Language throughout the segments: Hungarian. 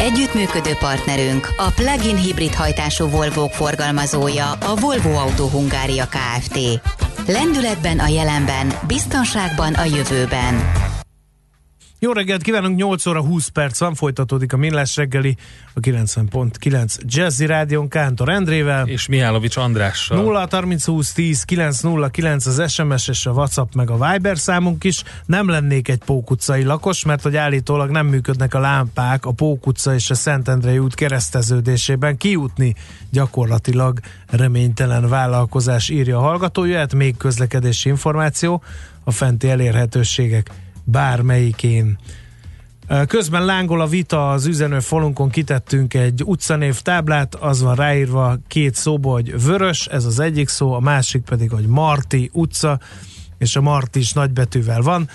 Együttműködő partnerünk a plug-in hibrid hajtású volvo forgalmazója a Volvo Auto Hungária Kft. Lendületben a jelenben, biztonságban a jövőben. Jó reggelt kívánunk, 8 óra 20 perc van, folytatódik a Millás reggeli, a 90.9 Jazzy Rádion Kántor Endrével. És Mihálovics Andrással. 0 30 20 10 909 az SMS és a WhatsApp meg a Viber számunk is. Nem lennék egy Pók utcai lakos, mert hogy állítólag nem működnek a lámpák a Pók utca és a Szentendrei út kereszteződésében. Kiútni gyakorlatilag reménytelen vállalkozás írja a hallgató. Jöhet még közlekedési információ a fenti elérhetőségek bármelyikén. Közben lángol a vita az üzenő falunkon, kitettünk egy utcanév táblát, az van ráírva két szóba, hogy vörös, ez az egyik szó, a másik pedig, hogy Marti utca, és a Marti is nagybetűvel van.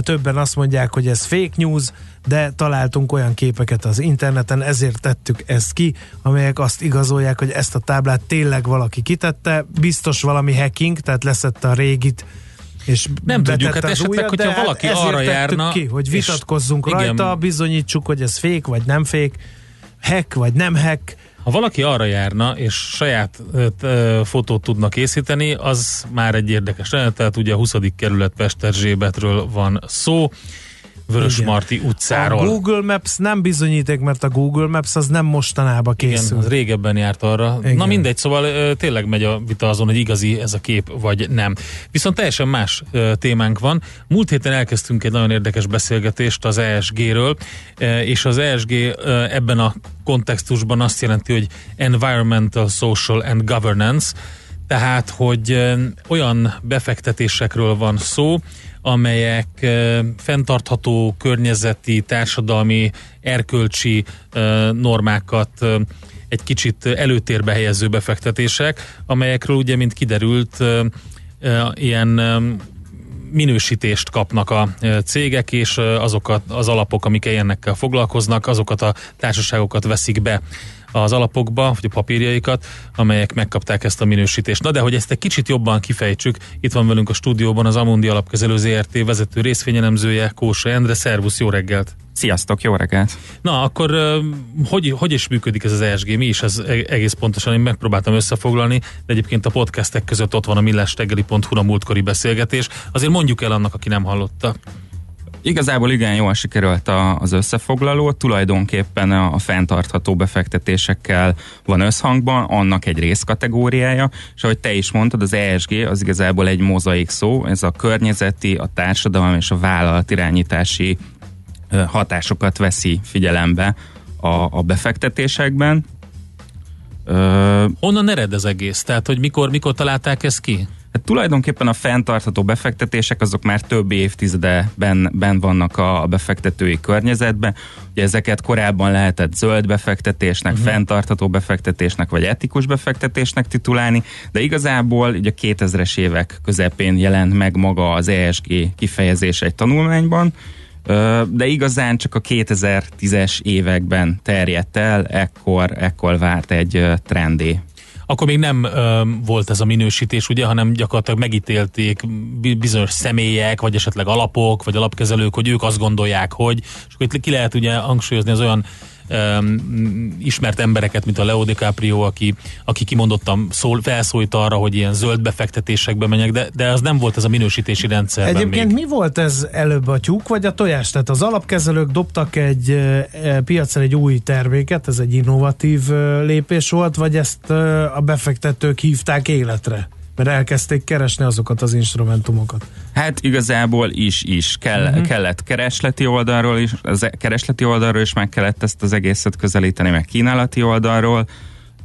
Többen azt mondják, hogy ez fake news, de találtunk olyan képeket az interneten, ezért tettük ezt ki, amelyek azt igazolják, hogy ezt a táblát tényleg valaki kitette, biztos valami hacking, tehát leszette a régit, és nem tudjuk, hát esetleg, hogyha valaki arra járna... ki, hogy vitatkozzunk és, rajta, igen, bizonyítsuk, hogy ez fék, vagy nem fék, hack, vagy nem hack. Ha valaki arra járna, és saját ö, fotót tudna készíteni, az már egy érdekes Tehát ugye a 20. kerület Pesterzsébetről van szó. Vörös Igen. Marti utcáról. A Google Maps nem bizonyíték, mert a Google Maps az nem mostanába készül. Igen, az régebben járt arra. Igen. Na mindegy, szóval tényleg megy a vita azon, hogy igazi ez a kép, vagy nem. Viszont teljesen más témánk van. Múlt héten elkezdtünk egy nagyon érdekes beszélgetést az ESG-ről, és az ESG ebben a kontextusban azt jelenti, hogy Environmental, Social and Governance, tehát, hogy olyan befektetésekről van szó, amelyek fenntartható környezeti, társadalmi, erkölcsi normákat egy kicsit előtérbe helyező befektetések, amelyekről ugye, mint kiderült, ilyen minősítést kapnak a cégek, és azokat az alapok, amik ilyenekkel foglalkoznak, azokat a társaságokat veszik be az alapokba, vagy a papírjaikat, amelyek megkapták ezt a minősítést. Na de hogy ezt egy kicsit jobban kifejtsük, itt van velünk a stúdióban az Amundi Alapkezelő ZRT vezető részvényelemzője, Kósa Endre. Szervusz, jó reggelt! Sziasztok, jó reggelt! Na, akkor hogy, hogy is működik ez az ESG? Mi is ez e-, egész pontosan? Én megpróbáltam összefoglalni, de egyébként a podcastek között ott van a millástegeli.hu a múltkori beszélgetés. Azért mondjuk el annak, aki nem hallotta. Igazából igen jól sikerült a, az összefoglaló, tulajdonképpen a, a fenntartható befektetésekkel van összhangban, annak egy részkategóriája, és ahogy te is mondtad, az ESG az igazából egy mozaik szó, ez a környezeti, a társadalmi és a vállalatirányítási hatásokat veszi figyelembe a, a befektetésekben. Ö... Honnan ered az egész? Tehát, hogy mikor, mikor találták ezt ki? Hát tulajdonképpen a fenntartható befektetések azok már több évtizede ben, ben vannak a befektetői környezetben. Ugye ezeket korábban lehetett zöld befektetésnek, uh-huh. fenntartható befektetésnek vagy etikus befektetésnek titulálni, de igazából ugye a 2000-es évek közepén jelent meg maga az ESG kifejezés egy tanulmányban, de igazán csak a 2010-es években terjedt el, ekkor, ekkor várt egy trendé akkor még nem ö, volt ez a minősítés, ugye, hanem gyakorlatilag megítélték bizonyos személyek, vagy esetleg alapok, vagy alapkezelők, hogy ők azt gondolják, hogy, és akkor itt ki lehet ugye hangsúlyozni az olyan um, ismert embereket, mint a Leo DiCaprio, aki, aki kimondottan szól, felszólít arra, hogy ilyen zöld befektetésekbe menjek, de, de az nem volt ez a minősítési rendszer. Egyébként még. mi volt ez előbb a tyúk vagy a tojás? Tehát az alapkezelők dobtak egy e, piacra egy új terméket, ez egy innovatív e, lépés volt, vagy ezt e, a befektetők hívták életre? Mert elkezdték keresni azokat az instrumentumokat. Hát igazából is is kell, uh-huh. kellett keresleti oldalról is, az e- keresleti oldalról is meg kellett ezt az egészet közelíteni, meg kínálati oldalról.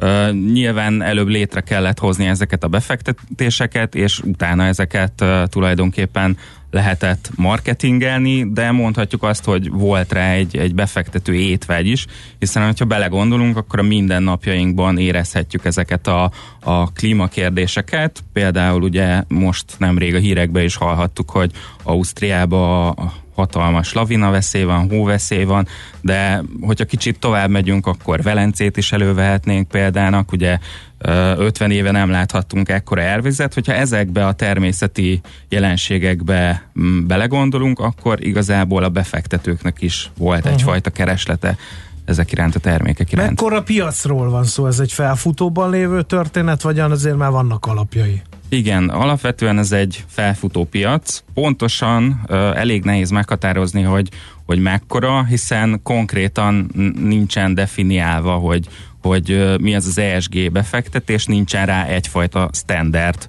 Uh, nyilván előbb létre kellett hozni ezeket a befektetéseket, és utána ezeket uh, tulajdonképpen lehetett marketingelni, de mondhatjuk azt, hogy volt rá egy, egy befektető étvágy is, hiszen ha belegondolunk, akkor a mindennapjainkban érezhetjük ezeket a, a klímakérdéseket. Például ugye most nemrég a hírekben is hallhattuk, hogy Ausztriában a hatalmas lavina veszély van, hóveszély van, de hogyha kicsit tovább megyünk, akkor Velencét is elővehetnénk példának, ugye 50 éve nem láthattunk ekkora elvizet, hogyha ezekbe a természeti jelenségekbe mm, belegondolunk, akkor igazából a befektetőknek is volt uh-huh. egyfajta kereslete ezek iránt a termékek iránt. Mekkora piacról van szó? Ez egy felfutóban lévő történet, vagy azért már vannak alapjai? Igen, alapvetően ez egy felfutó piac. Pontosan uh, elég nehéz meghatározni, hogy, hogy mekkora, hiszen konkrétan nincsen definiálva, hogy, hogy mi az az ESG befektetés, nincsen rá egyfajta standard.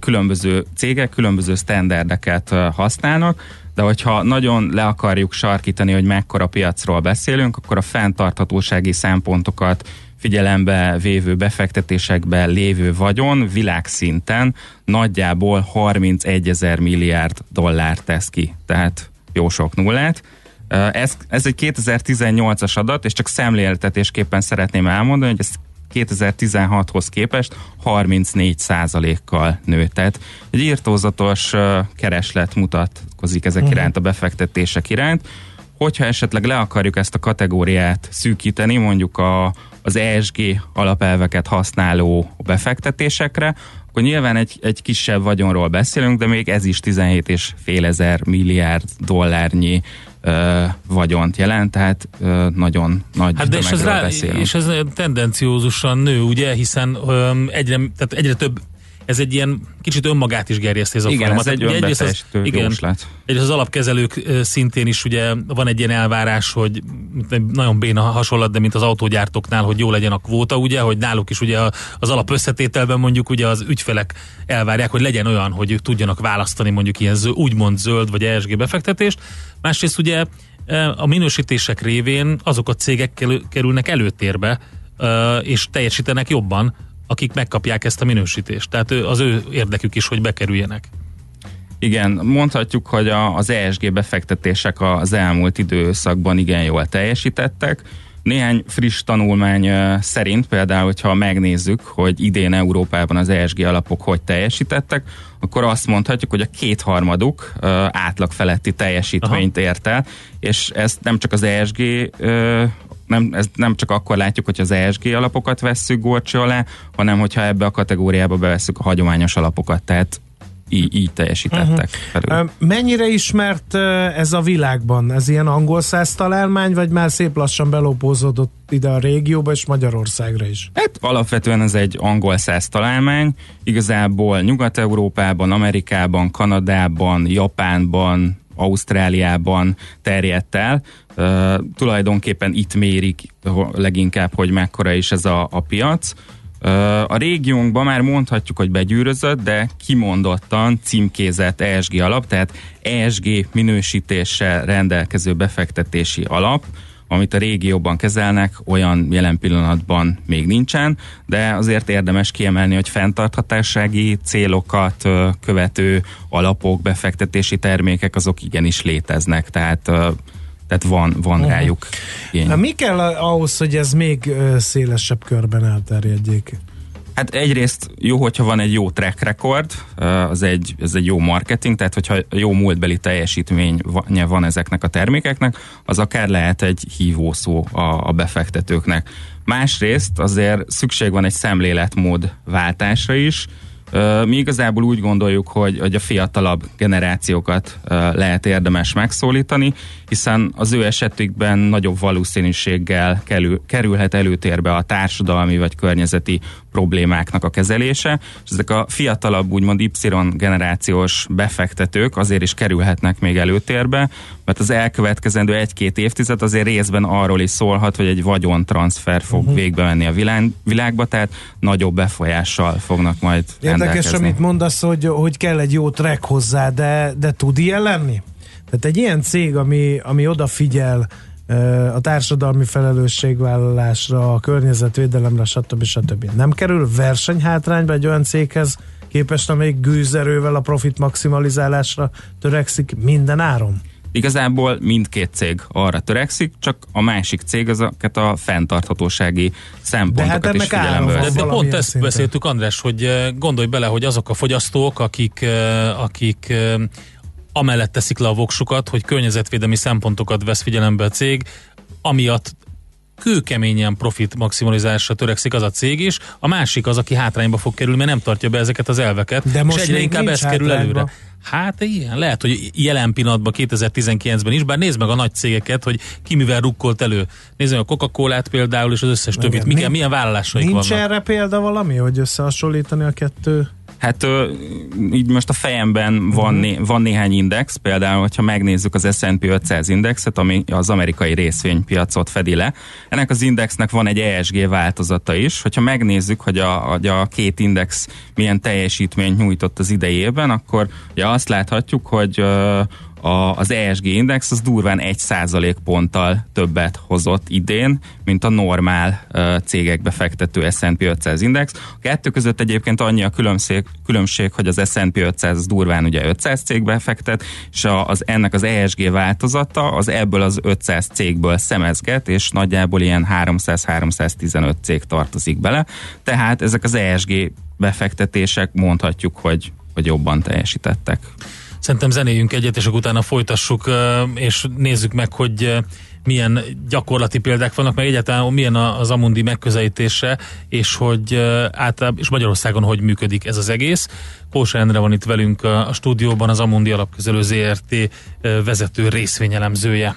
Különböző cégek különböző standardeket használnak, de hogyha nagyon le akarjuk sarkítani, hogy mekkora piacról beszélünk, akkor a fenntarthatósági szempontokat figyelembe vévő befektetésekbe lévő vagyon világszinten nagyjából 31 ezer milliárd dollár tesz ki. Tehát jó sok nullát. Ez, ez egy 2018-as adat, és csak szemléltetésképpen szeretném elmondani, hogy ez 2016-hoz képest 34 kal nőtt. Tehát egy írtózatos kereslet mutatkozik ezek uh-huh. iránt a befektetések iránt. Hogyha esetleg le akarjuk ezt a kategóriát szűkíteni, mondjuk a, az ESG alapelveket használó befektetésekre, akkor nyilván egy, egy kisebb vagyonról beszélünk, de még ez is 17,5 ezer milliárd dollárnyi ö, vagyont jelent, tehát ö, nagyon nagy hát de és ez, rá, beszélünk. és ez tendenciózusan nő, ugye, hiszen ö, egyre, tehát egyre több ez egy ilyen kicsit önmagát is gerjeszt ez a igen, folyamat. Ez egy egyrészt az, igen, egyrészt az alapkezelők szintén is ugye van egy ilyen elvárás, hogy nagyon béna hasonlat, de mint az autógyártóknál, hogy jó legyen a kvóta, ugye, hogy náluk is ugye az alap összetételben mondjuk ugye az ügyfelek elvárják, hogy legyen olyan, hogy ők tudjanak választani mondjuk ilyen zöld, úgymond zöld vagy ESG befektetést. Másrészt ugye a minősítések révén azok a cégek kerülnek előtérbe, és teljesítenek jobban, akik megkapják ezt a minősítést. Tehát az ő érdekük is, hogy bekerüljenek. Igen, mondhatjuk, hogy a, az ESG befektetések az elmúlt időszakban igen jól teljesítettek. Néhány friss tanulmány szerint például, hogyha megnézzük, hogy idén Európában az ESG alapok hogy teljesítettek, akkor azt mondhatjuk, hogy a kétharmaduk átlag feletti teljesítményt Aha. ért el, és ezt nem csak az ESG nem, ez nem csak akkor látjuk, hogy az ESG alapokat vesszük górcső alá, hanem hogyha ebbe a kategóriába bevesszük a hagyományos alapokat, tehát így, így teljesítettek. Uh-huh. Mennyire ismert ez a világban? Ez ilyen angol száz találmány, vagy már szép lassan belopózódott ide a régióba és Magyarországra is? Hát alapvetően ez egy angol száz találmány. Igazából Nyugat-Európában, Amerikában, Kanadában, Japánban, Ausztráliában terjedt el. Uh, tulajdonképpen itt mérik leginkább, hogy mekkora is ez a, a piac. A régiónkban már mondhatjuk, hogy begyűrözött, de kimondottan címkézett ESG alap, tehát ESG minősítéssel rendelkező befektetési alap, amit a régióban kezelnek, olyan jelen pillanatban még nincsen, de azért érdemes kiemelni, hogy fenntarthatásági célokat követő alapok, befektetési termékek, azok igenis léteznek, tehát tehát van, van uh-huh. rájuk igény. Mi kell ahhoz, hogy ez még szélesebb körben elterjedjék? Hát egyrészt jó, hogyha van egy jó track record, az egy, ez egy jó marketing, tehát hogyha jó múltbeli teljesítmény van ezeknek a termékeknek, az akár lehet egy hívószó a, a befektetőknek. Másrészt azért szükség van egy szemléletmód váltásra is, mi igazából úgy gondoljuk, hogy, hogy a fiatalabb generációkat lehet érdemes megszólítani, hiszen az ő esetükben nagyobb valószínűséggel kerül, kerülhet előtérbe a társadalmi vagy környezeti problémáknak a kezelése, és ezek a fiatalabb, úgymond Y generációs befektetők azért is kerülhetnek még előtérbe, mert az elkövetkezendő egy-két évtized azért részben arról is szólhat, hogy egy vagyontranszfer fog uh-huh. végbe menni a világ, világba, tehát nagyobb befolyással fognak majd Érdekes, amit mondasz, hogy, hogy kell egy jó track hozzá, de, de tud ilyen lenni? Tehát egy ilyen cég, ami, ami odafigyel a társadalmi felelősségvállalásra, a környezetvédelemre, stb. stb. Nem kerül versenyhátrányba egy olyan céghez képest, amelyik gőzerővel a profit maximalizálásra törekszik minden áron? Igazából mindkét cég arra törekszik, csak a másik cég ezeket a fenntarthatósági szempontokat de hát is figyelembe De, de pont ezt szinten. beszéltük, András, hogy gondolj bele, hogy azok a fogyasztók, akik, akik amellett teszik le a voksukat, hogy környezetvédelmi szempontokat vesz figyelembe a cég, amiatt kőkeményen profit maximalizálásra törekszik az a cég is, a másik az, aki hátrányba fog kerülni, mert nem tartja be ezeket az elveket, De most és egyre inkább ez kerül előre. Hát igen, lehet, hogy jelen pillanatban 2019-ben is, bár nézd meg a nagy cégeket, hogy ki mivel rukkolt elő. Nézd meg a Coca-Colát például, és az összes többit. Milyen, milyen vállalásaik nincs vannak. Nincs erre példa valami, hogy összehasonlítani a kettő Hát így most a fejemben van, uh-huh. né, van néhány index, például, hogyha megnézzük az S&P 500 indexet, ami az amerikai részvénypiacot fedi le. Ennek az indexnek van egy ESG változata is. Hogyha megnézzük, hogy a, a két index milyen teljesítményt nyújtott az idejében, akkor ugye azt láthatjuk, hogy a, az ESG index az durván egy százalék ponttal többet hozott idén, mint a normál uh, cégekbe fektető S&P 500 index. A kettő között egyébként annyi a különbség, különbség hogy az S&P 500 az durván ugye 500 cégbe fektet, és a, az, ennek az ESG változata az ebből az 500 cégből szemezget, és nagyjából ilyen 300-315 cég tartozik bele. Tehát ezek az ESG befektetések mondhatjuk, hogy, hogy jobban teljesítettek. Szerintem zenéjünk egyet, és akkor utána folytassuk, és nézzük meg, hogy milyen gyakorlati példák vannak, meg egyáltalán milyen az Amundi megközelítése, és hogy általában, és Magyarországon hogy működik ez az egész. Kósa Endre van itt velünk a stúdióban, az Amundi Alapközelő ZRT vezető részvényelemzője.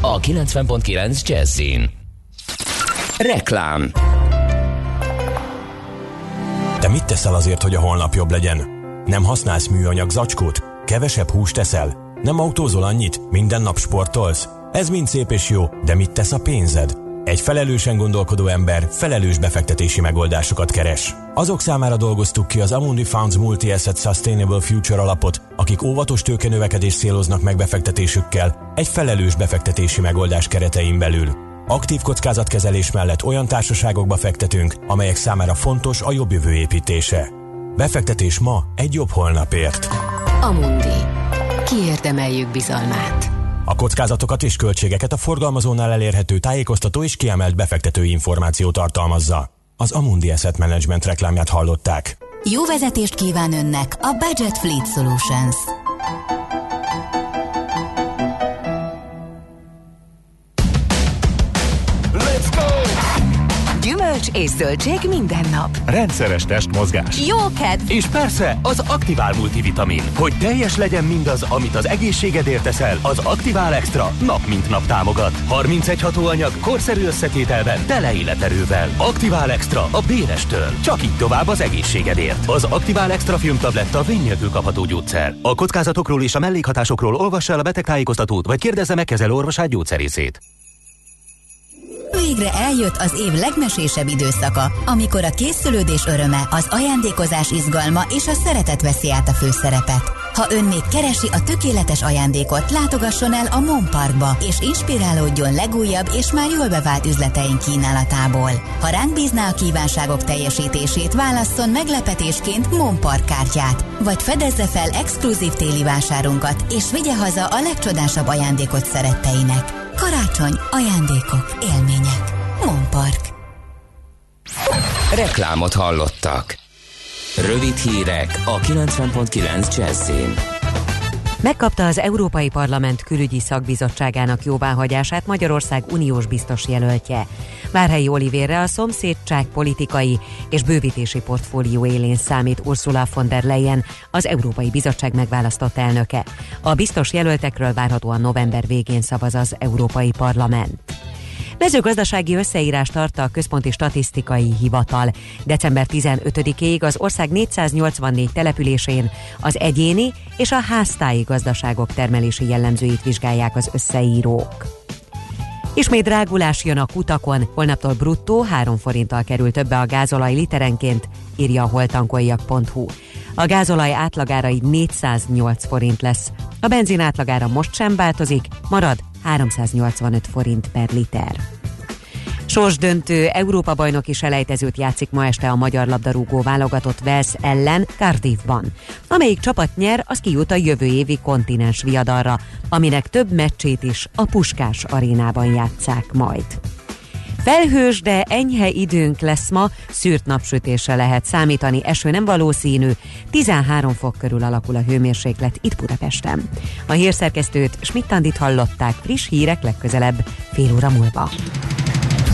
a 90.9 Jazzin. Reklám mit teszel azért, hogy a holnap jobb legyen? Nem használsz műanyag zacskót? Kevesebb húst teszel? Nem autózol annyit? Minden nap sportolsz? Ez mind szép és jó, de mit tesz a pénzed? Egy felelősen gondolkodó ember felelős befektetési megoldásokat keres. Azok számára dolgoztuk ki az Amundi Funds Multi-Asset Sustainable Future alapot, akik óvatos tőkenövekedést céloznak meg befektetésükkel egy felelős befektetési megoldás keretein belül. Aktív kockázatkezelés mellett olyan társaságokba fektetünk, amelyek számára fontos a jobb jövő építése. Befektetés ma egy jobb holnapért. Amundi. Kiérdemeljük bizalmát. A kockázatokat és költségeket a forgalmazónál elérhető tájékoztató és kiemelt befektetői információ tartalmazza. Az Amundi Asset Management reklámját hallották. Jó vezetést kíván önnek a Budget Fleet Solutions. És zöldség minden nap. Rendszeres testmozgás. Jó kedv! És persze az Aktivál multivitamin. Hogy teljes legyen mindaz, amit az egészségedért teszel, az Aktivál Extra nap mint nap támogat. 31 hatóanyag, korszerű összetételben, tele életerővel. Aktivál Extra a Bérestől. Csak így tovább az egészségedért. Az Aktivál Extra filmtabletta vény nélkül kapható gyógyszer. A kockázatokról és a mellékhatásokról olvassa el a betegtájékoztatót, vagy kérdezze meg kezelő orvosát gyógyszerészét. Végre eljött az év legmesésebb időszaka, amikor a készülődés öröme, az ajándékozás izgalma és a szeretet veszi át a főszerepet. Ha ön még keresi a tökéletes ajándékot, látogasson el a Mon Parkba, és inspirálódjon legújabb és már jól bevált üzleteink kínálatából. Ha ránk bízná a kívánságok teljesítését, válasszon meglepetésként Mon Park kártyát, vagy fedezze fel exkluzív téli vásárunkat, és vigye haza a legcsodásabb ajándékot szeretteinek. Karácsony, ajándékok, élmények. Monpark. Reklámot hallottak. Rövid hírek a 90.9 Jazzin. Megkapta az Európai Parlament külügyi szakbizottságának jóváhagyását Magyarország uniós biztos jelöltje. Várhelyi Olivérre a szomszédság politikai és bővítési portfólió élén számít Ursula von der Leyen, az Európai Bizottság megválasztott elnöke. A biztos jelöltekről várhatóan november végén szavaz az Európai Parlament. Mezőgazdasági összeírás tart a Központi Statisztikai Hivatal. December 15-ig az ország 484 településén az egyéni és a háztáji gazdaságok termelési jellemzőit vizsgálják az összeírók. Ismét drágulás jön a kutakon, holnaptól bruttó 3 forinttal kerül többe a gázolaj literenként, írja a holtankoljak.hu. A gázolaj átlagára így 408 forint lesz. A benzin átlagára most sem változik, marad 385 forint per liter. Sorsdöntő Európa bajnoki selejtezőt játszik ma este a magyar labdarúgó válogatott Vels ellen Cardiffban. Amelyik csapat nyer, az kijut a jövő évi kontinens viadalra, aminek több meccsét is a Puskás arénában játszák majd. Felhős, de enyhe időnk lesz ma, szűrt napsütésre lehet számítani, eső nem valószínű, 13 fok körül alakul a hőmérséklet itt Budapesten. A hírszerkesztőt Schmidt-Tandit hallották, friss hírek legközelebb, fél óra múlva.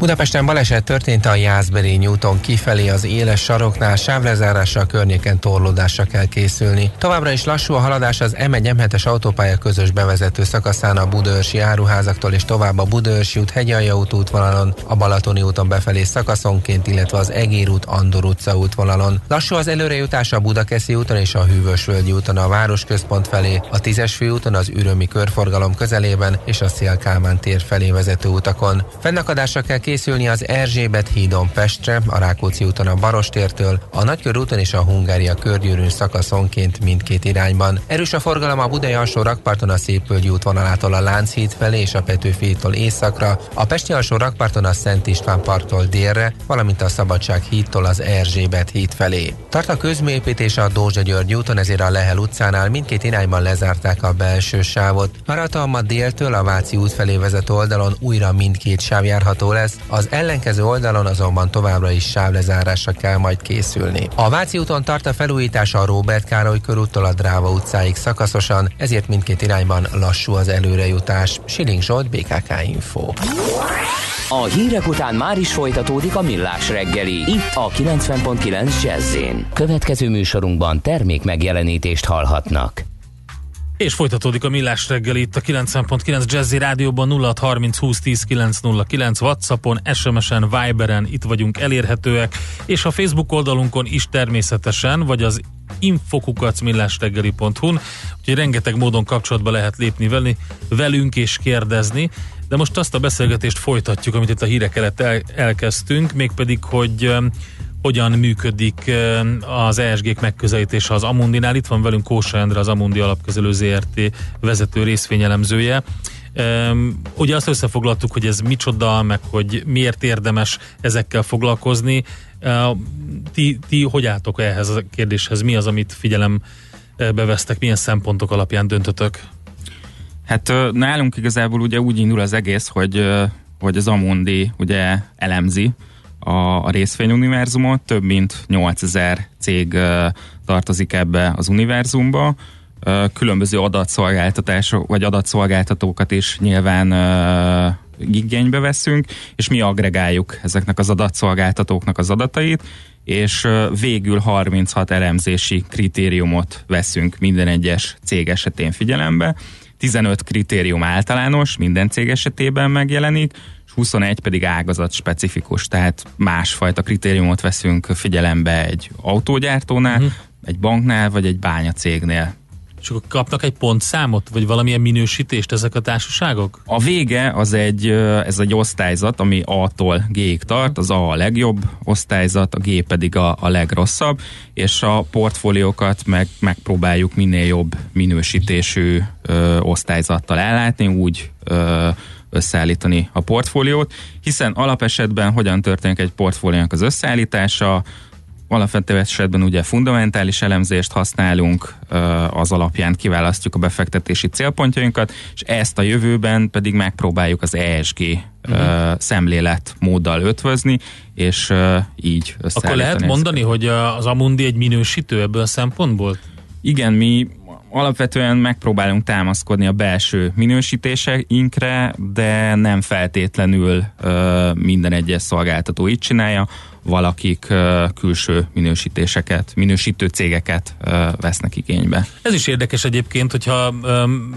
Budapesten baleset történt a Jászberény úton kifelé az éles saroknál, sávlezárásra a környéken torlódásra kell készülni. Továbbra is lassú a haladás az M1 M7-es autópálya közös bevezető szakaszán a Budaörsi áruházaktól és tovább a Budaörsi út Hegyalja út útvonalon, a Balatoni úton befelé szakaszonként, illetve az Egér út Andor utca útvonalon. Lassú az előrejutás a Budakeszi úton és a Hűvösvölgyi úton a városközpont felé, a 10-es főúton az Ürömi körforgalom közelében és a Szél tér felé vezető utakon. Fennakadásra kell készülni az Erzsébet hídon Pestre, a Rákóczi úton a Barostértől, a Nagykörúton és a Hungária körgyűrűn szakaszonként mindkét irányban. Erős a forgalom a Budai alsó rakparton a Szépvölgyi útvonalától a Lánchíd felé és a Petőfétől északra, a Pesti alsó rakparton a Szent István parttól délre, valamint a Szabadság hídtól az Erzsébet híd felé. Tart a közműépítés a Dózsa György úton, ezért a Lehel utcánál mindkét irányban lezárták a belső sávot. Maratalma déltől a Váci út felé vezető oldalon újra mindkét sáv járható lesz, az ellenkező oldalon azonban továbbra is sávlezárásra kell majd készülni. A Váci úton tart a felújítás a Robert Károly körúttól a Dráva utcáig szakaszosan, ezért mindkét irányban lassú az előrejutás. Siling Zsolt, BKK Info. A hírek után már is folytatódik a millás reggeli. Itt a 90.9 jazz Következő műsorunkban termék megjelenítést hallhatnak. És folytatódik a millás reggel itt a 90.9 Jazzy Rádióban 0630 20 10 909 Whatsappon, SMS-en, Viberen itt vagyunk elérhetőek, és a Facebook oldalunkon is természetesen, vagy az infokukacmillásreggeli.hu-n, úgyhogy rengeteg módon kapcsolatba lehet lépni velünk és kérdezni, de most azt a beszélgetést folytatjuk, amit itt a hírek előtt el, elkezdtünk, mégpedig, hogy hogyan működik az ESG-k megközelítése az Amundinál. Itt van velünk Kósa Endre, az Amundi Alapkezelő ZRT vezető részvényelemzője. ugye azt összefoglaltuk, hogy ez micsoda, meg hogy miért érdemes ezekkel foglalkozni. ti, ti hogy álltok ehhez a kérdéshez? Mi az, amit figyelembe vesztek? Milyen szempontok alapján döntötök? Hát nálunk igazából ugye úgy indul az egész, hogy, hogy az Amundi ugye elemzi a, a részvényuniverzumot, több mint 8000 cég tartozik ebbe az univerzumba, különböző adatszolgáltatások, vagy adatszolgáltatókat is nyilván igénybe veszünk, és mi agregáljuk ezeknek az adatszolgáltatóknak az adatait, és végül 36 elemzési kritériumot veszünk minden egyes cég esetén figyelembe. 15 kritérium általános, minden cég esetében megjelenik, és 21 pedig ágazat specifikus, tehát másfajta kritériumot veszünk figyelembe egy autógyártónál, uh-huh. egy banknál, vagy egy bányacégnél. És akkor kapnak egy pontszámot, vagy valamilyen minősítést ezek a társaságok? A vége az egy, ez egy osztályzat, ami A-tól G-ig tart, az A a legjobb osztályzat, a G pedig a, a legrosszabb, és a portfóliókat meg, megpróbáljuk minél jobb minősítésű ö, osztályzattal ellátni, úgy ö, összeállítani a portfóliót, hiszen alapesetben hogyan történik egy portfóliónak az összeállítása, alapvető esetben ugye fundamentális elemzést használunk, az alapján kiválasztjuk a befektetési célpontjainkat, és ezt a jövőben pedig megpróbáljuk az ESG uh-huh. szemlélet móddal ötvözni, és így Akkor lehet mondani, hogy az Amundi egy minősítő ebből a szempontból? Igen, mi alapvetően megpróbálunk támaszkodni a belső minősítéseinkre, de nem feltétlenül ö, minden egyes szolgáltató így csinálja valakik külső minősítéseket, minősítő cégeket vesznek igénybe. Ez is érdekes egyébként, hogyha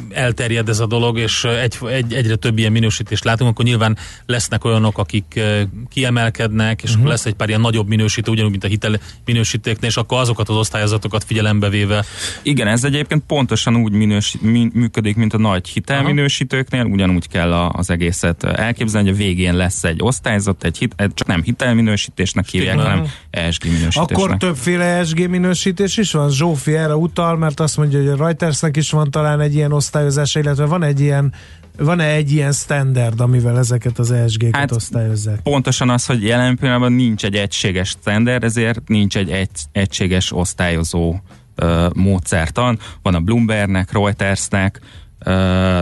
elterjed ez a dolog, és egy, egy, egyre több ilyen minősítést látunk, akkor nyilván lesznek olyanok, akik kiemelkednek, és uh-huh. lesz egy pár ilyen nagyobb minősítő, ugyanúgy, mint a hitel minősítéknél, és akkor azokat az osztályozatokat figyelembe véve. Igen, ez egyébként pontosan úgy minős, működik, mint a nagy hitelminősítőknél, ugyanúgy kell az egészet elképzelni, hogy a végén lesz egy osztályzat, egy hit, csak nem hitelminősítés, minősítésnek hívják, hanem ESG minősítésnek. Akkor többféle ESG minősítés is van? Zsófi erre utal, mert azt mondja, hogy a Reutersnek is van talán egy ilyen osztályozása, illetve van egy ilyen van-e egy ilyen standard, amivel ezeket az ESG-ket hát osztályozzák? Pontosan az, hogy jelen pillanatban nincs egy egységes standard, ezért nincs egy, egy egységes osztályozó uh, módszertan. Van a Bloombergnek, Reutersnek,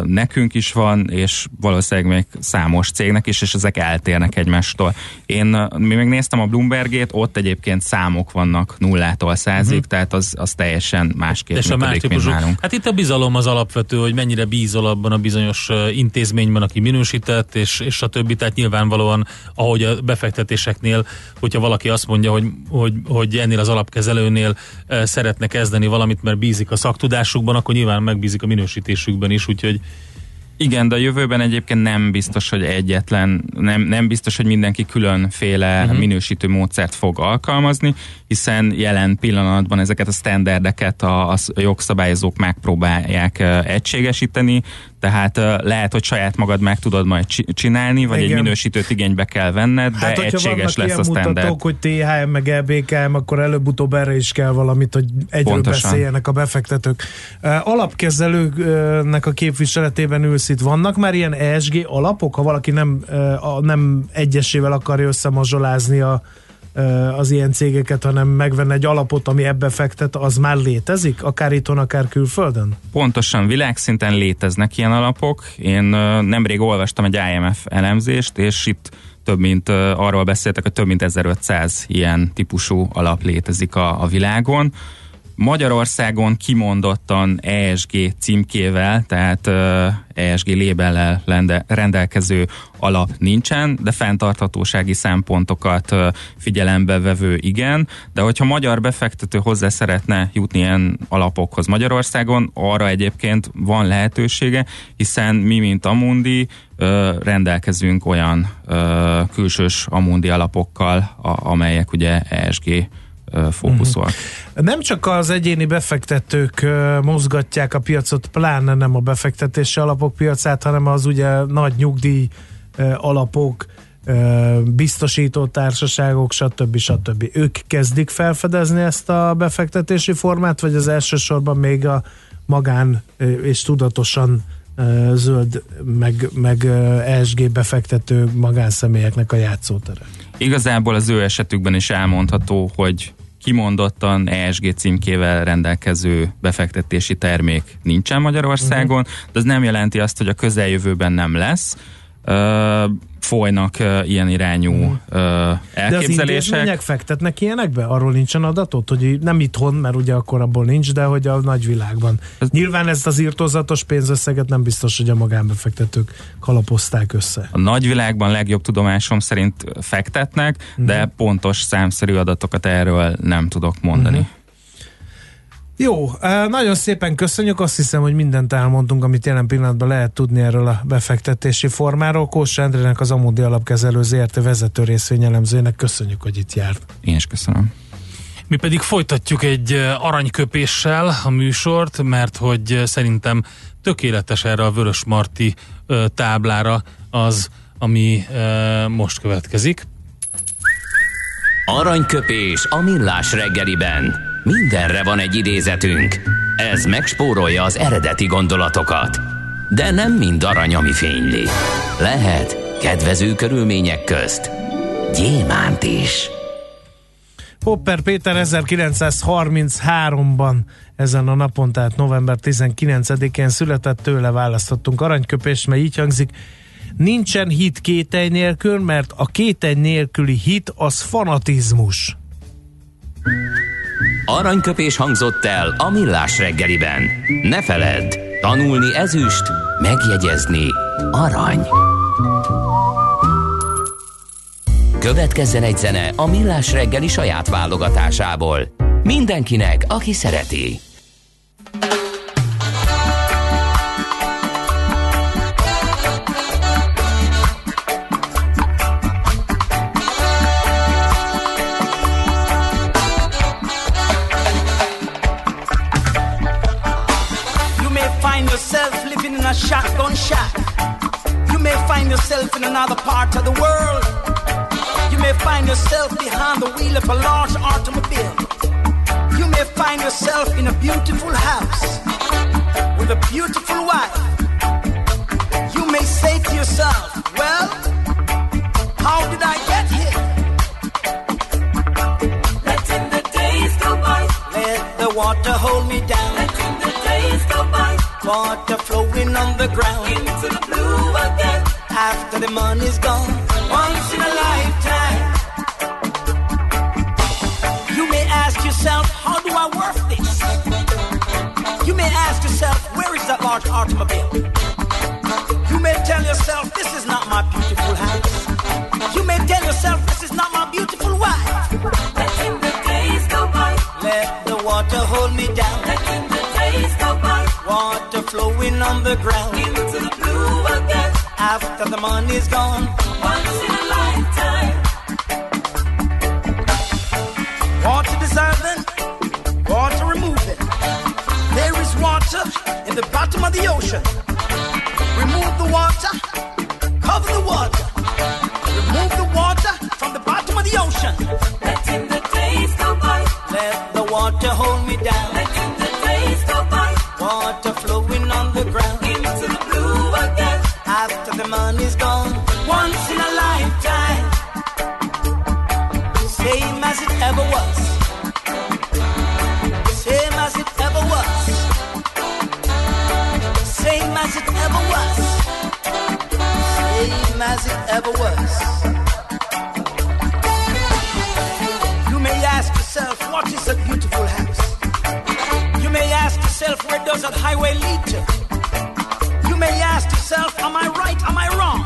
nekünk is van, és valószínűleg még számos cégnek is, és ezek eltérnek egymástól. Én mi megnéztem a Bloombergét, ott egyébként számok vannak nullától százig, uh-huh. tehát az, az teljesen másképp és a más típusú. Hát itt a bizalom az alapvető, hogy mennyire bízol abban a bizonyos intézményben, aki minősített, és, és a többi, tehát nyilvánvalóan, ahogy a befektetéseknél, hogyha valaki azt mondja, hogy, hogy, hogy ennél az alapkezelőnél szeretne kezdeni valamit, mert bízik a szaktudásukban, akkor nyilván megbízik a minősítésükben is, úgyhogy igen, de a jövőben egyébként nem biztos, hogy egyetlen, nem, nem biztos, hogy mindenki különféle uh-huh. minősítő módszert fog alkalmazni, hiszen jelen pillanatban ezeket a standardeket a, a jogszabályozók megpróbálják egységesíteni, tehát lehet, hogy saját magad meg tudod majd csinálni, vagy Igen. egy minősítőt igénybe kell venned, de hát, egységes lesz a standard. Mutatók, hogy THM meg EBKM, akkor előbb-utóbb erre is kell valamit, hogy egyről Pontosan. beszéljenek a befektetők. Alapkezelőknek a képviseletében ülsz itt. Vannak már ilyen ESG alapok, ha valaki nem, nem egyesével akarja összemazsolázni a az ilyen cégeket, hanem megvenne egy alapot, ami ebbe fektet, az már létezik? Akár itthon, akár külföldön? Pontosan, világszinten léteznek ilyen alapok. Én nemrég olvastam egy IMF elemzést, és itt több mint, arról beszéltek, hogy több mint 1500 ilyen típusú alap létezik a, a világon Magyarországon kimondottan ESG címkével, tehát ESG lébellel rendelkező alap nincsen, de fenntarthatósági szempontokat figyelembe vevő igen, de hogyha magyar befektető hozzá szeretne jutni ilyen alapokhoz Magyarországon, arra egyébként van lehetősége, hiszen mi, mint Amundi, rendelkezünk olyan külsős Amundi alapokkal, amelyek ugye ESG fókuszol. Uh-huh. Nem csak az egyéni befektetők mozgatják a piacot, pláne nem a befektetési alapok piacát, hanem az ugye nagy nyugdíj alapok, biztosító társaságok, stb. stb. Ők kezdik felfedezni ezt a befektetési formát, vagy az elsősorban még a magán és tudatosan zöld, meg, meg ESG befektető magánszemélyeknek a játszótere? Igazából az ő esetükben is elmondható, hogy kimondottan ESG címkével rendelkező befektetési termék nincsen Magyarországon, uh-huh. de ez nem jelenti azt, hogy a közeljövőben nem lesz. Folynak uh, ilyen irányú uh, elképzelések. De az intézmények fektetnek ilyenekbe? Arról nincsen adatot, hogy nem itthon, mert ugye akkor abból nincs, de hogy a nagyvilágban. Ez Nyilván ezt az írtózatos pénzösszeget nem biztos, hogy a magánbefektetők kalapozták össze. A nagyvilágban legjobb tudomásom szerint fektetnek, uh-huh. de pontos számszerű adatokat erről nem tudok mondani. Uh-huh. Jó, nagyon szépen köszönjük, azt hiszem, hogy mindent elmondtunk, amit jelen pillanatban lehet tudni erről a befektetési formáról. Kós Endrének az Amudi Alapkezelő ZRT vezető részvényelemzőjének köszönjük, hogy itt járt. Én is köszönöm. Mi pedig folytatjuk egy aranyköpéssel a műsort, mert hogy szerintem tökéletes erre a Vörös Marti táblára az, ami most következik. Aranyköpés a millás reggeliben. Mindenre van egy idézetünk. Ez megspórolja az eredeti gondolatokat. De nem mind arany, ami fényli. Lehet kedvező körülmények közt gyémánt is. Popper Péter 1933-ban ezen a napon, tehát november 19-én született tőle választottunk aranyköpést, mert így hangzik, nincsen hit kételj nélkül, mert a kételj nélküli hit az fanatizmus. Aranyköpés hangzott el a millás reggeliben. Ne feledd, tanulni ezüst, megjegyezni arany. Következzen egy zene a millás reggeli saját válogatásából. Mindenkinek, aki szereti. Another part of the world. You may find yourself behind the wheel of a large automobile. You may find yourself in a beautiful house with a beautiful wife. You may say to yourself, Well, how did I get here? Letting the days go by. Let the water hold me down. Letting the days go by water flowing on the ground. Into the blue the money's gone. Once in a lifetime. You may ask yourself, how do I work this? You may ask yourself, where is that large automobile? You may tell yourself, this is not my beautiful house. You may tell yourself, this is not my beautiful wife. Letting the days go by. Let the water hold me down. Letting the days go by water flowing on the ground. After the money's gone. Once in a lifetime. Water dissolving, water removing. There is water in the bottom of the ocean. Remove the water, cover the water. Remove the water from the bottom of the ocean. Letting the days go by. Let the water hold me down. Letting ever was. You may ask yourself, what is a beautiful house? You may ask yourself, where does that highway lead to? You may ask yourself, am I right, am I wrong?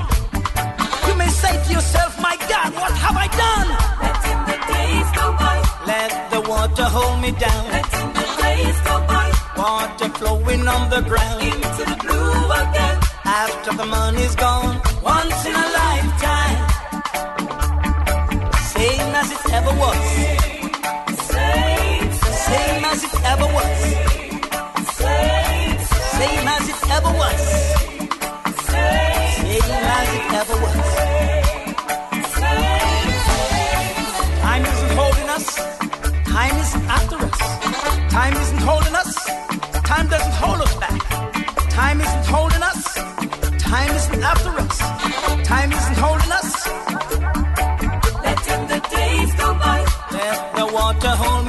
You may say to yourself, my God, what have I done? Letting the days go by. Let the water hold me down. Letting the days go by. Water flowing on the ground. Into the blue again. After the money's gone, once in a lifetime. Same as it ever was.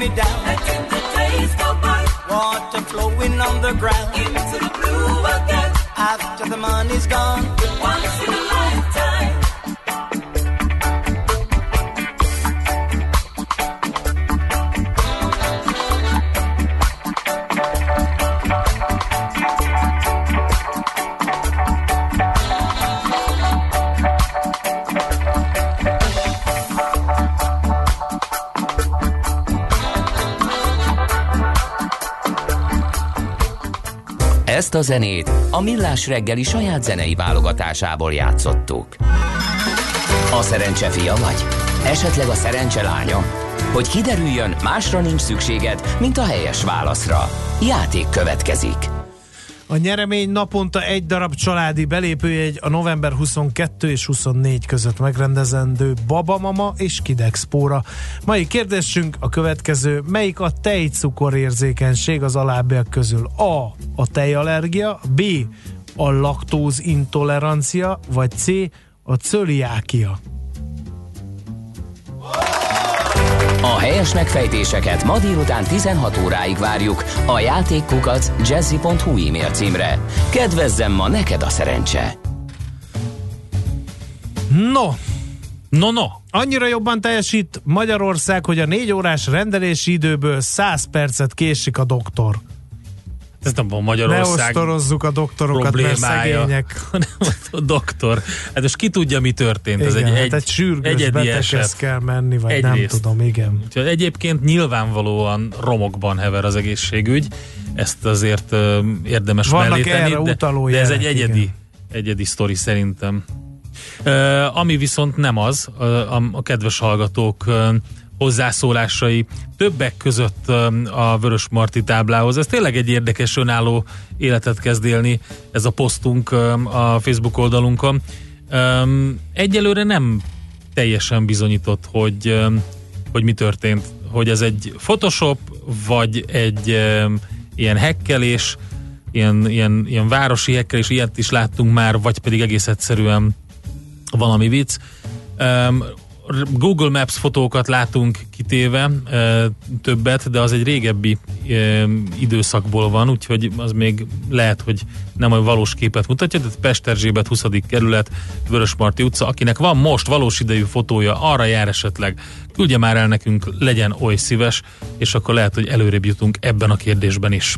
Me down. Letting the days go by. Water flowing on the ground. Into the blue again. After the money's gone. Once in a lifetime. A zenét a Millás reggeli saját zenei válogatásából játszottuk. A szerencse fia vagy? Esetleg a szerencse lánya? Hogy kiderüljön, másra nincs szükséged, mint a helyes válaszra. Játék következik. A nyeremény naponta egy darab családi belépőjegy a november 22 és 24 között megrendezendő Babamama és Kidexpóra. Mai kérdésünk a következő, melyik a tejcukorérzékenység az alábbiak közül? A. A tejallergia, B. A laktóz intolerancia, vagy C. A cöliákia. A helyes megfejtéseket ma délután 16 óráig várjuk a játékkukac jazzy.hu e-mail címre. Kedvezzem ma neked a szerencse! No, No, no. Annyira jobban teljesít Magyarország, hogy a négy órás rendelési időből 100 percet késik a doktor. Ez nem Ne Magyarország osztorozzuk a doktorokat, mert problémája, szegények. hanem a doktor. Hát most ki tudja, mi történt. Ez Igen, egy, hát egy, egy sürgős egyedi beteghez eset. kell menni, vagy Egyrészt. nem tudom, igen. Úgyhogy egyébként nyilvánvalóan romokban hever az egészségügy, ezt azért ö, érdemes Vannak mellé tenni, erre de, utaló de ez egy egyedi, igen. egyedi sztori szerintem. Ö, ami viszont nem az, ö, a, a kedves hallgatók ö, hozzászólásai többek között ö, a Vörös Marti táblához. Ez tényleg egy érdekes önálló életet kezd élni ez a posztunk ö, a Facebook oldalunkon. Ö, Egyelőre nem teljesen bizonyított, hogy, hogy mi történt. Hogy ez egy Photoshop, vagy egy ilyen hekkelés, ilyen, ilyen, ilyen városi hekkelés, ilyet is láttunk már, vagy pedig egész egyszerűen valami vicc. Google Maps fotókat látunk kitéve többet, de az egy régebbi időszakból van, úgyhogy az még lehet, hogy nem a valós képet mutatja, de Pest Erzsébet 20. kerület, Vörösmarty utca, akinek van most valós idejű fotója, arra jár esetleg, küldje már el nekünk, legyen oly szíves, és akkor lehet, hogy előrébb jutunk ebben a kérdésben is.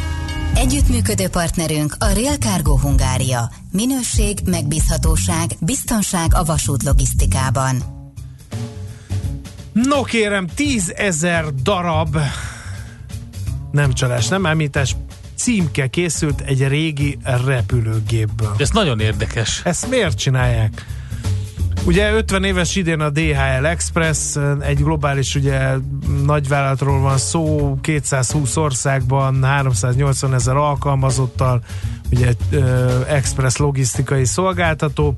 Együttműködő partnerünk a Real Cargo Hungária. Minőség, megbízhatóság, biztonság a vasút logisztikában. No kérem, tízezer darab nem csalás, nem említés, címke készült egy régi repülőgépből. Ez nagyon érdekes. Ezt miért csinálják? Ugye 50 éves idén a DHL Express, egy globális ugye nagyvállalatról van szó, 220 országban, 380 ezer alkalmazottal, ugye express logisztikai szolgáltató.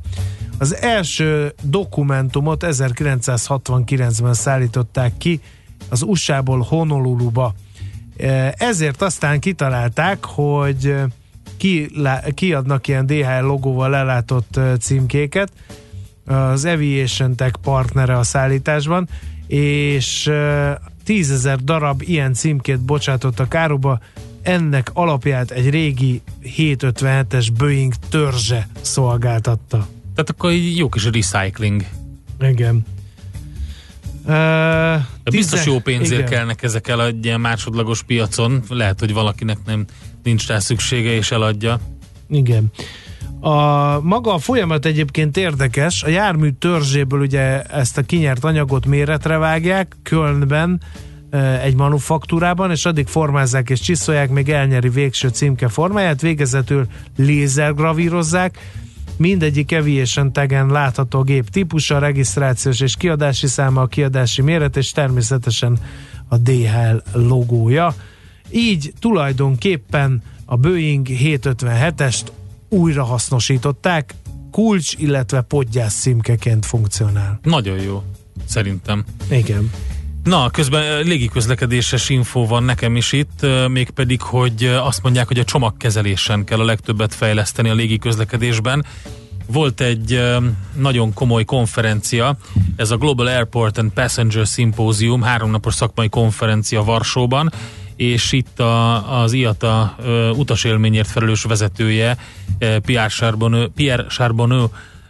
Az első dokumentumot 1969-ben szállították ki az USA-ból Honoluluba. Ezért aztán kitalálták, hogy ki, kiadnak ilyen DHL logóval lelátott címkéket, az Aviation Tech partnere a szállításban, és tízezer darab ilyen címkét bocsátottak áruba, ennek alapját egy régi 757-es Boeing törzse szolgáltatta. Tehát akkor jó kis recycling. Igen. Uh, De biztos tizen- jó pénzért igen. kelnek ezek el egy ilyen másodlagos piacon. Lehet, hogy valakinek nem nincs rá szüksége és eladja. Igen. A maga a folyamat egyébként érdekes. A jármű törzséből ugye ezt a kinyert anyagot méretre vágják, Kölnben e, egy manufaktúrában, és addig formázzák és csiszolják, még elnyeri végső címke formáját, végezetül lézergravírozzák, mindegyik Aviation taggen látható gép típusa, regisztrációs és kiadási száma, a kiadási méret, és természetesen a DHL logója. Így tulajdonképpen a Boeing 757-est újra hasznosították, kulcs, illetve podgyász címkeként funkcionál. Nagyon jó, szerintem. Igen. Na, közben eh, légiközlekedéses info van nekem is itt, eh, mégpedig, hogy eh, azt mondják, hogy a csomagkezelésen kell a legtöbbet fejleszteni a légiközlekedésben. Volt egy nagyon komoly konferencia, ez a Global Airport and Passenger Symposium, háromnapos szakmai konferencia Varsóban, és itt a, az IATA uh, utasélményért felelős vezetője, uh, Pierre Charbonneau, Pierre Charbonneau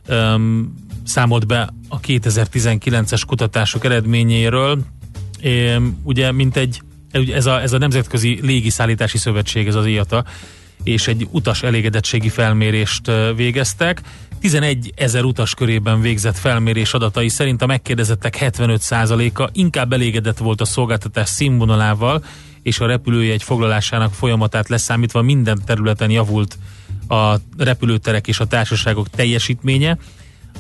um, számolt be a 2019-es kutatások eredményéről. Um, ugye, mint egy, ez a, ez a Nemzetközi Légiszállítási Szövetség, ez az IATA, és egy utas elégedettségi felmérést végeztek. 11 ezer utas körében végzett felmérés adatai szerint a megkérdezettek 75%-a inkább elégedett volt a szolgáltatás színvonalával, és a repülőjegy foglalásának folyamatát leszámítva minden területen javult a repülőterek és a társaságok teljesítménye.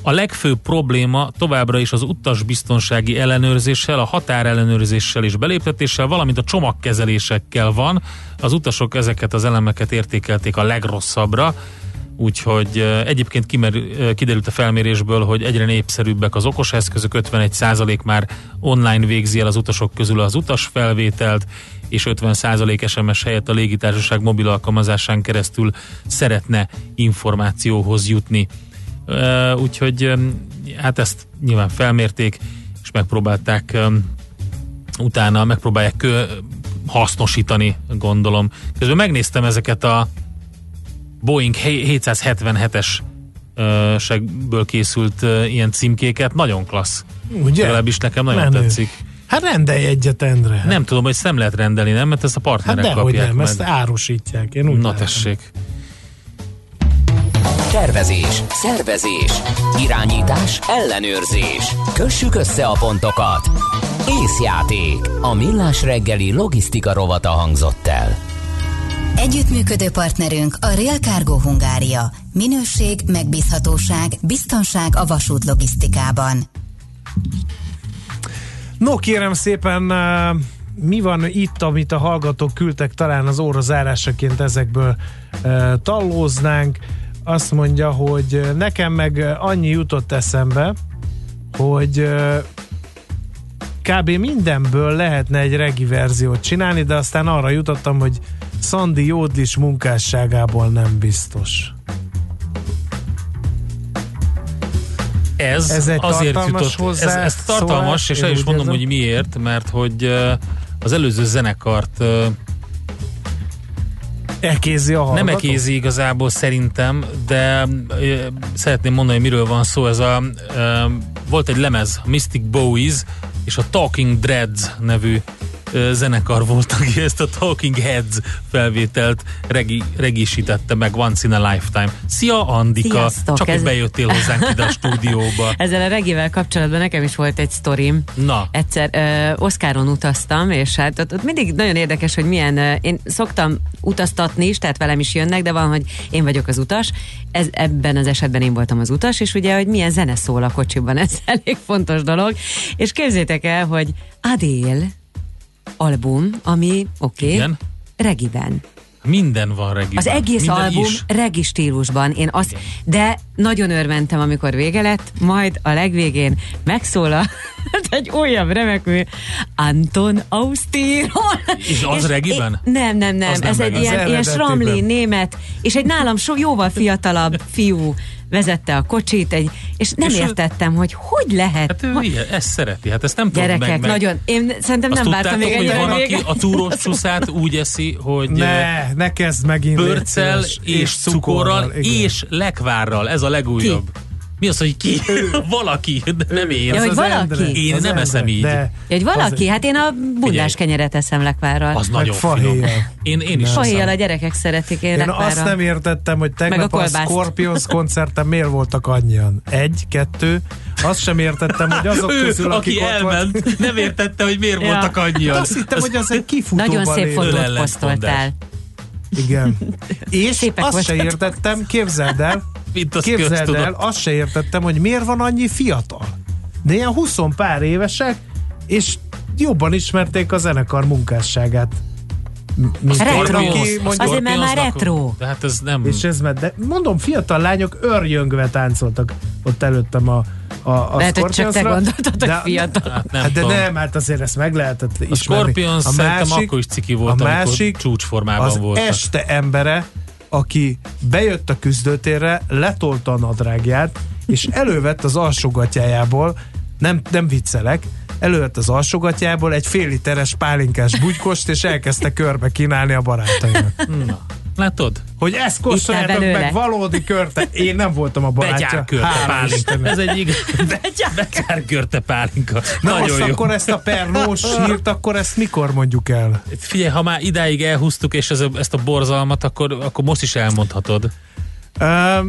A legfőbb probléma továbbra is az utasbiztonsági ellenőrzéssel, a határellenőrzéssel és beléptetéssel, valamint a csomagkezelésekkel van. Az utasok ezeket az elemeket értékelték a legrosszabbra, úgyhogy egyébként kimer, kiderült a felmérésből, hogy egyre népszerűbbek az okos eszközök, 51% már online végzi el az utasok közül az utasfelvételt, és 50% SMS helyett a légitársaság mobil alkalmazásán keresztül szeretne információhoz jutni. Úgyhogy hát ezt nyilván felmérték, és megpróbálták utána, megpróbálják hasznosítani, gondolom. Közben megnéztem ezeket a Boeing 777-es uh, segből készült ilyen címkéket, nagyon klassz. Ugye? Legalábbis nekem nagyon Menő. tetszik. Hát rendelj egyet, Endre. Nem tudom, hogy ezt nem lehet rendelni, nem? Mert ezt a Hát partnerek dehogy kapják nem, meg. ezt árusítják. Én úgy Na látom. tessék. Tervezés, szervezés, irányítás, ellenőrzés. Kössük össze a pontokat. Észjáték. A millás reggeli logisztika rovata hangzott el. Együttműködő partnerünk a Real Cargo Hungária. Minőség, megbízhatóság, biztonság a vasút logisztikában. No kérem szépen, mi van itt, amit a hallgatók küldtek talán az óra zárásaként ezekből tallóznánk. Azt mondja, hogy nekem meg annyi jutott eszembe, hogy kb. mindenből lehetne egy regi verziót csinálni, de aztán arra jutottam, hogy Szandi Jódlis munkásságából nem biztos. Ez, Ez egy azért tartalmas jutott, ez, hozzá ez tartalmas, szólás, és el is mondom, hogy miért, mert hogy az előző zenekart Ekézi a hallgató? nem ekézi igazából szerintem, de uh, szeretném mondani, hogy miről van szó. Ez a, volt egy lemez, a Mystic Bowies, és a Talking Dreads nevű zenekar volt, aki ezt a Talking Heads felvételt regi, regisítette meg Once in a Lifetime. Szia Andika! Sziasztok, Csak hogy ez- bejöttél hozzánk ide a stúdióba. Ezzel a regivel kapcsolatban nekem is volt egy sztorim. Na. Egyszer uh, Oszkáron utaztam, és hát ott, ott mindig nagyon érdekes, hogy milyen, uh, én szoktam utaztatni is, tehát velem is jönnek, de van, hogy én vagyok az utas. Ez, ebben az esetben én voltam az utas, és ugye, hogy milyen zene szól a kocsiban, ez elég fontos dolog. És képzétek el, hogy Adél album, ami oké, okay, Igen. regiben. Minden van regiben. Az egész Minden album is. regi stílusban. Én azt, de nagyon örventem, amikor vége lett, majd a legvégén megszólal egy újabb remekű Anton Austirról. És az regiben? én- Nem, nem, nem. Az nem Ez egy regi. ilyen, ilyen sramli német, és egy nálam so, jóval fiatalabb fiú vezette a kocsit, egy, és nem És ő- értettem, hogy hogy lehet. Hát ő hogy, ilyen, ezt szereti, hát ezt nem tudom gyerekek, meg, meg. nagyon. Én szerintem Azt nem vártam még hogy van, aki a túrós csuszát úgy eszi, hogy Ne, ne kezd megint. szíves. és cukorral igen. és lekvárral. Ez a legújabb. Mi az, hogy ki? valaki, de nem én. Ja, hogy valaki. Endre, Én az nem Endre. eszem így. De, Ja, hogy valaki, hát én a bundás kenyeret eszem lekvárral. Az meg nagyon finom. Én, én is Fahéjjal a gyerekek szeretik, én, Én azt nem értettem, hogy Meg a tegnap a, kolbászt. Scorpions koncerten miért voltak annyian. Egy, kettő. Azt sem értettem, hogy azok Ő, közül, akik aki elment, volt, nem értette, hogy miért Ja. voltak annyian. azt hittem, hogy az egy kifutóban Nagyon szép fotót posztoltál. Igen. És Szépek azt se értettem, képzeld el, Mint az képzeld el, köztudat. azt se értettem, hogy miért van annyi fiatal. De ilyen 20 pár évesek, és jobban ismerték a zenekar munkásságát. Mint Retro. aki Azért, mert már retro. De hát ez nem... és ez mert, de mondom, fiatal lányok örjöngve táncoltak ott előttem a, a, a Lehet, hogy csak te gondoltad, hogy fiatal. Hát nem Hát de tudom. nem, hát azért ezt meg lehetett A ismerni. Scorpions szerintem akkor is ciki volt, a amikor másik csúcsformában az voltak. este embere, aki bejött a küzdőtérre, letolta a nadrágját, és elővett az alsógatjájából, nem, nem viccelek, elővett az alsógatjából egy fél literes pálinkás bugykost, és elkezdte körbe kínálni a barátainak. Na, látod? Hogy ezt kóstoljátok meg valódi körte. Én nem voltam a barátja. Betyárkörte Hála pálinka. Ez egy igaz. Betyárkörte pálinka. Na Nagyon most jó. akkor ezt a pernós hírt, akkor ezt mikor mondjuk el? Figyelj, ha már idáig elhúztuk és ez a, ezt a borzalmat, akkor, akkor most is elmondhatod.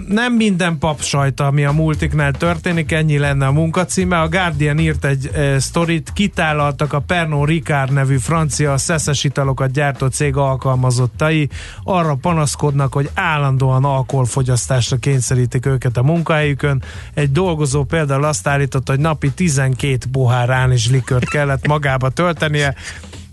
Nem minden pap sajta, ami a multiknál történik, ennyi lenne a munkacíme. A Guardian írt egy uh, sztorit, kitálaltak a Pernod Ricard nevű francia szeszes italokat gyártó cég alkalmazottai. Arra panaszkodnak, hogy állandóan alkoholfogyasztásra kényszerítik őket a munkahelyükön. Egy dolgozó például azt állította, hogy napi 12 pohárán is likört kellett magába töltenie,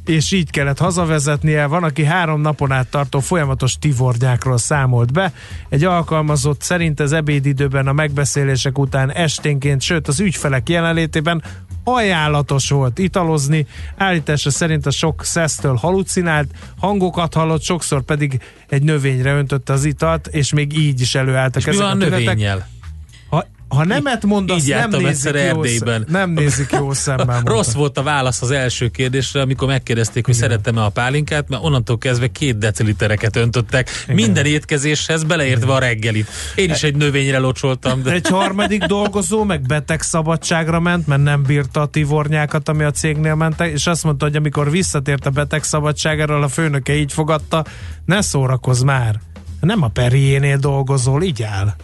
és így kellett hazavezetnie. Van, aki három napon át tartó folyamatos tivornyákról számolt be. Egy alkalmazott szerint az ebédidőben a megbeszélések után esténként, sőt az ügyfelek jelenlétében ajánlatos volt italozni. Állítása szerint a sok szesztől halucinált, hangokat hallott, sokszor pedig egy növényre öntötte az italt, és még így is előálltak És ezek mi van a a tünetek. Ha, nemet mondasz, Így nem nézik, jó Erdélyben. szem, nem nézik jó szemmel. mondta. Rossz volt a válasz az első kérdésre, amikor megkérdezték, hogy szerettem-e a pálinkát, mert onnantól kezdve két decilitereket öntöttek. Minden étkezéshez, beleértve a reggelit. Én is egy növényre locsoltam. De... Egy harmadik dolgozó meg beteg szabadságra ment, mert nem bírta a tivornyákat, ami a cégnél mentek, és azt mondta, hogy amikor visszatért a beteg szabadságáról, a főnöke így fogadta, ne szórakozz már. Nem a Perriénél dolgozol, így áll.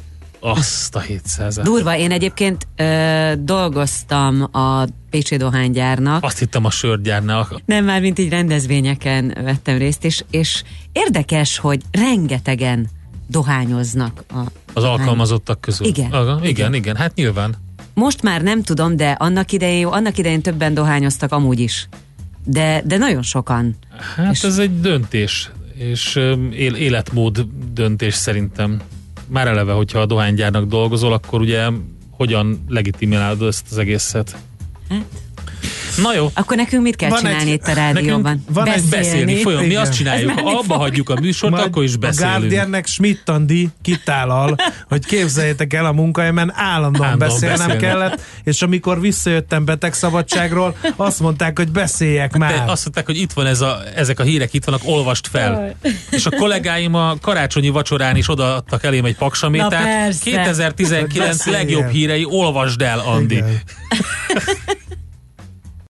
Azt a 700 Durva, én egyébként ö, dolgoztam a Pécsi Dohánygyárnak. Azt hittem a sörgyárnál. Nem, már mint így rendezvényeken vettem részt, és, és érdekes, hogy rengetegen dohányoznak. A Az alkalmazottak közül. Igen. Aga, igen, igen, igen, hát nyilván. Most már nem tudom, de annak idején, jó, annak idején többen dohányoztak amúgy is. De, de nagyon sokan. Hát és... ez egy döntés, és él, életmód döntés szerintem. Már eleve, hogyha a dohánygyárnak dolgozol, akkor ugye hogyan legitimálod ezt az egészet? Hát. Na jó. Akkor nekünk mit kell Van csinálni egy- itt a rádióban? nekünk van egy Beszélni, folyam, mi azt csináljuk, ha abba fog. hagyjuk a műsort, Majd akkor is A beszélünk. Guardiannek Schmidt-Andi kitálal, hogy képzeljétek el a munkahelyemen állandóan Állandóan beszélnem beszélnek. kellett, és amikor visszajöttem betegszabadságról, azt mondták, hogy beszéljek De már. azt mondták, hogy itt van ez a, ezek a hírek, itt vannak, olvast fel. És a kollégáim a karácsonyi vacsorán is odaadtak elém egy paksamétát. persze. 2019 Hogy beszéljen. legjobb hírei, olvasd el, Andi. Igen.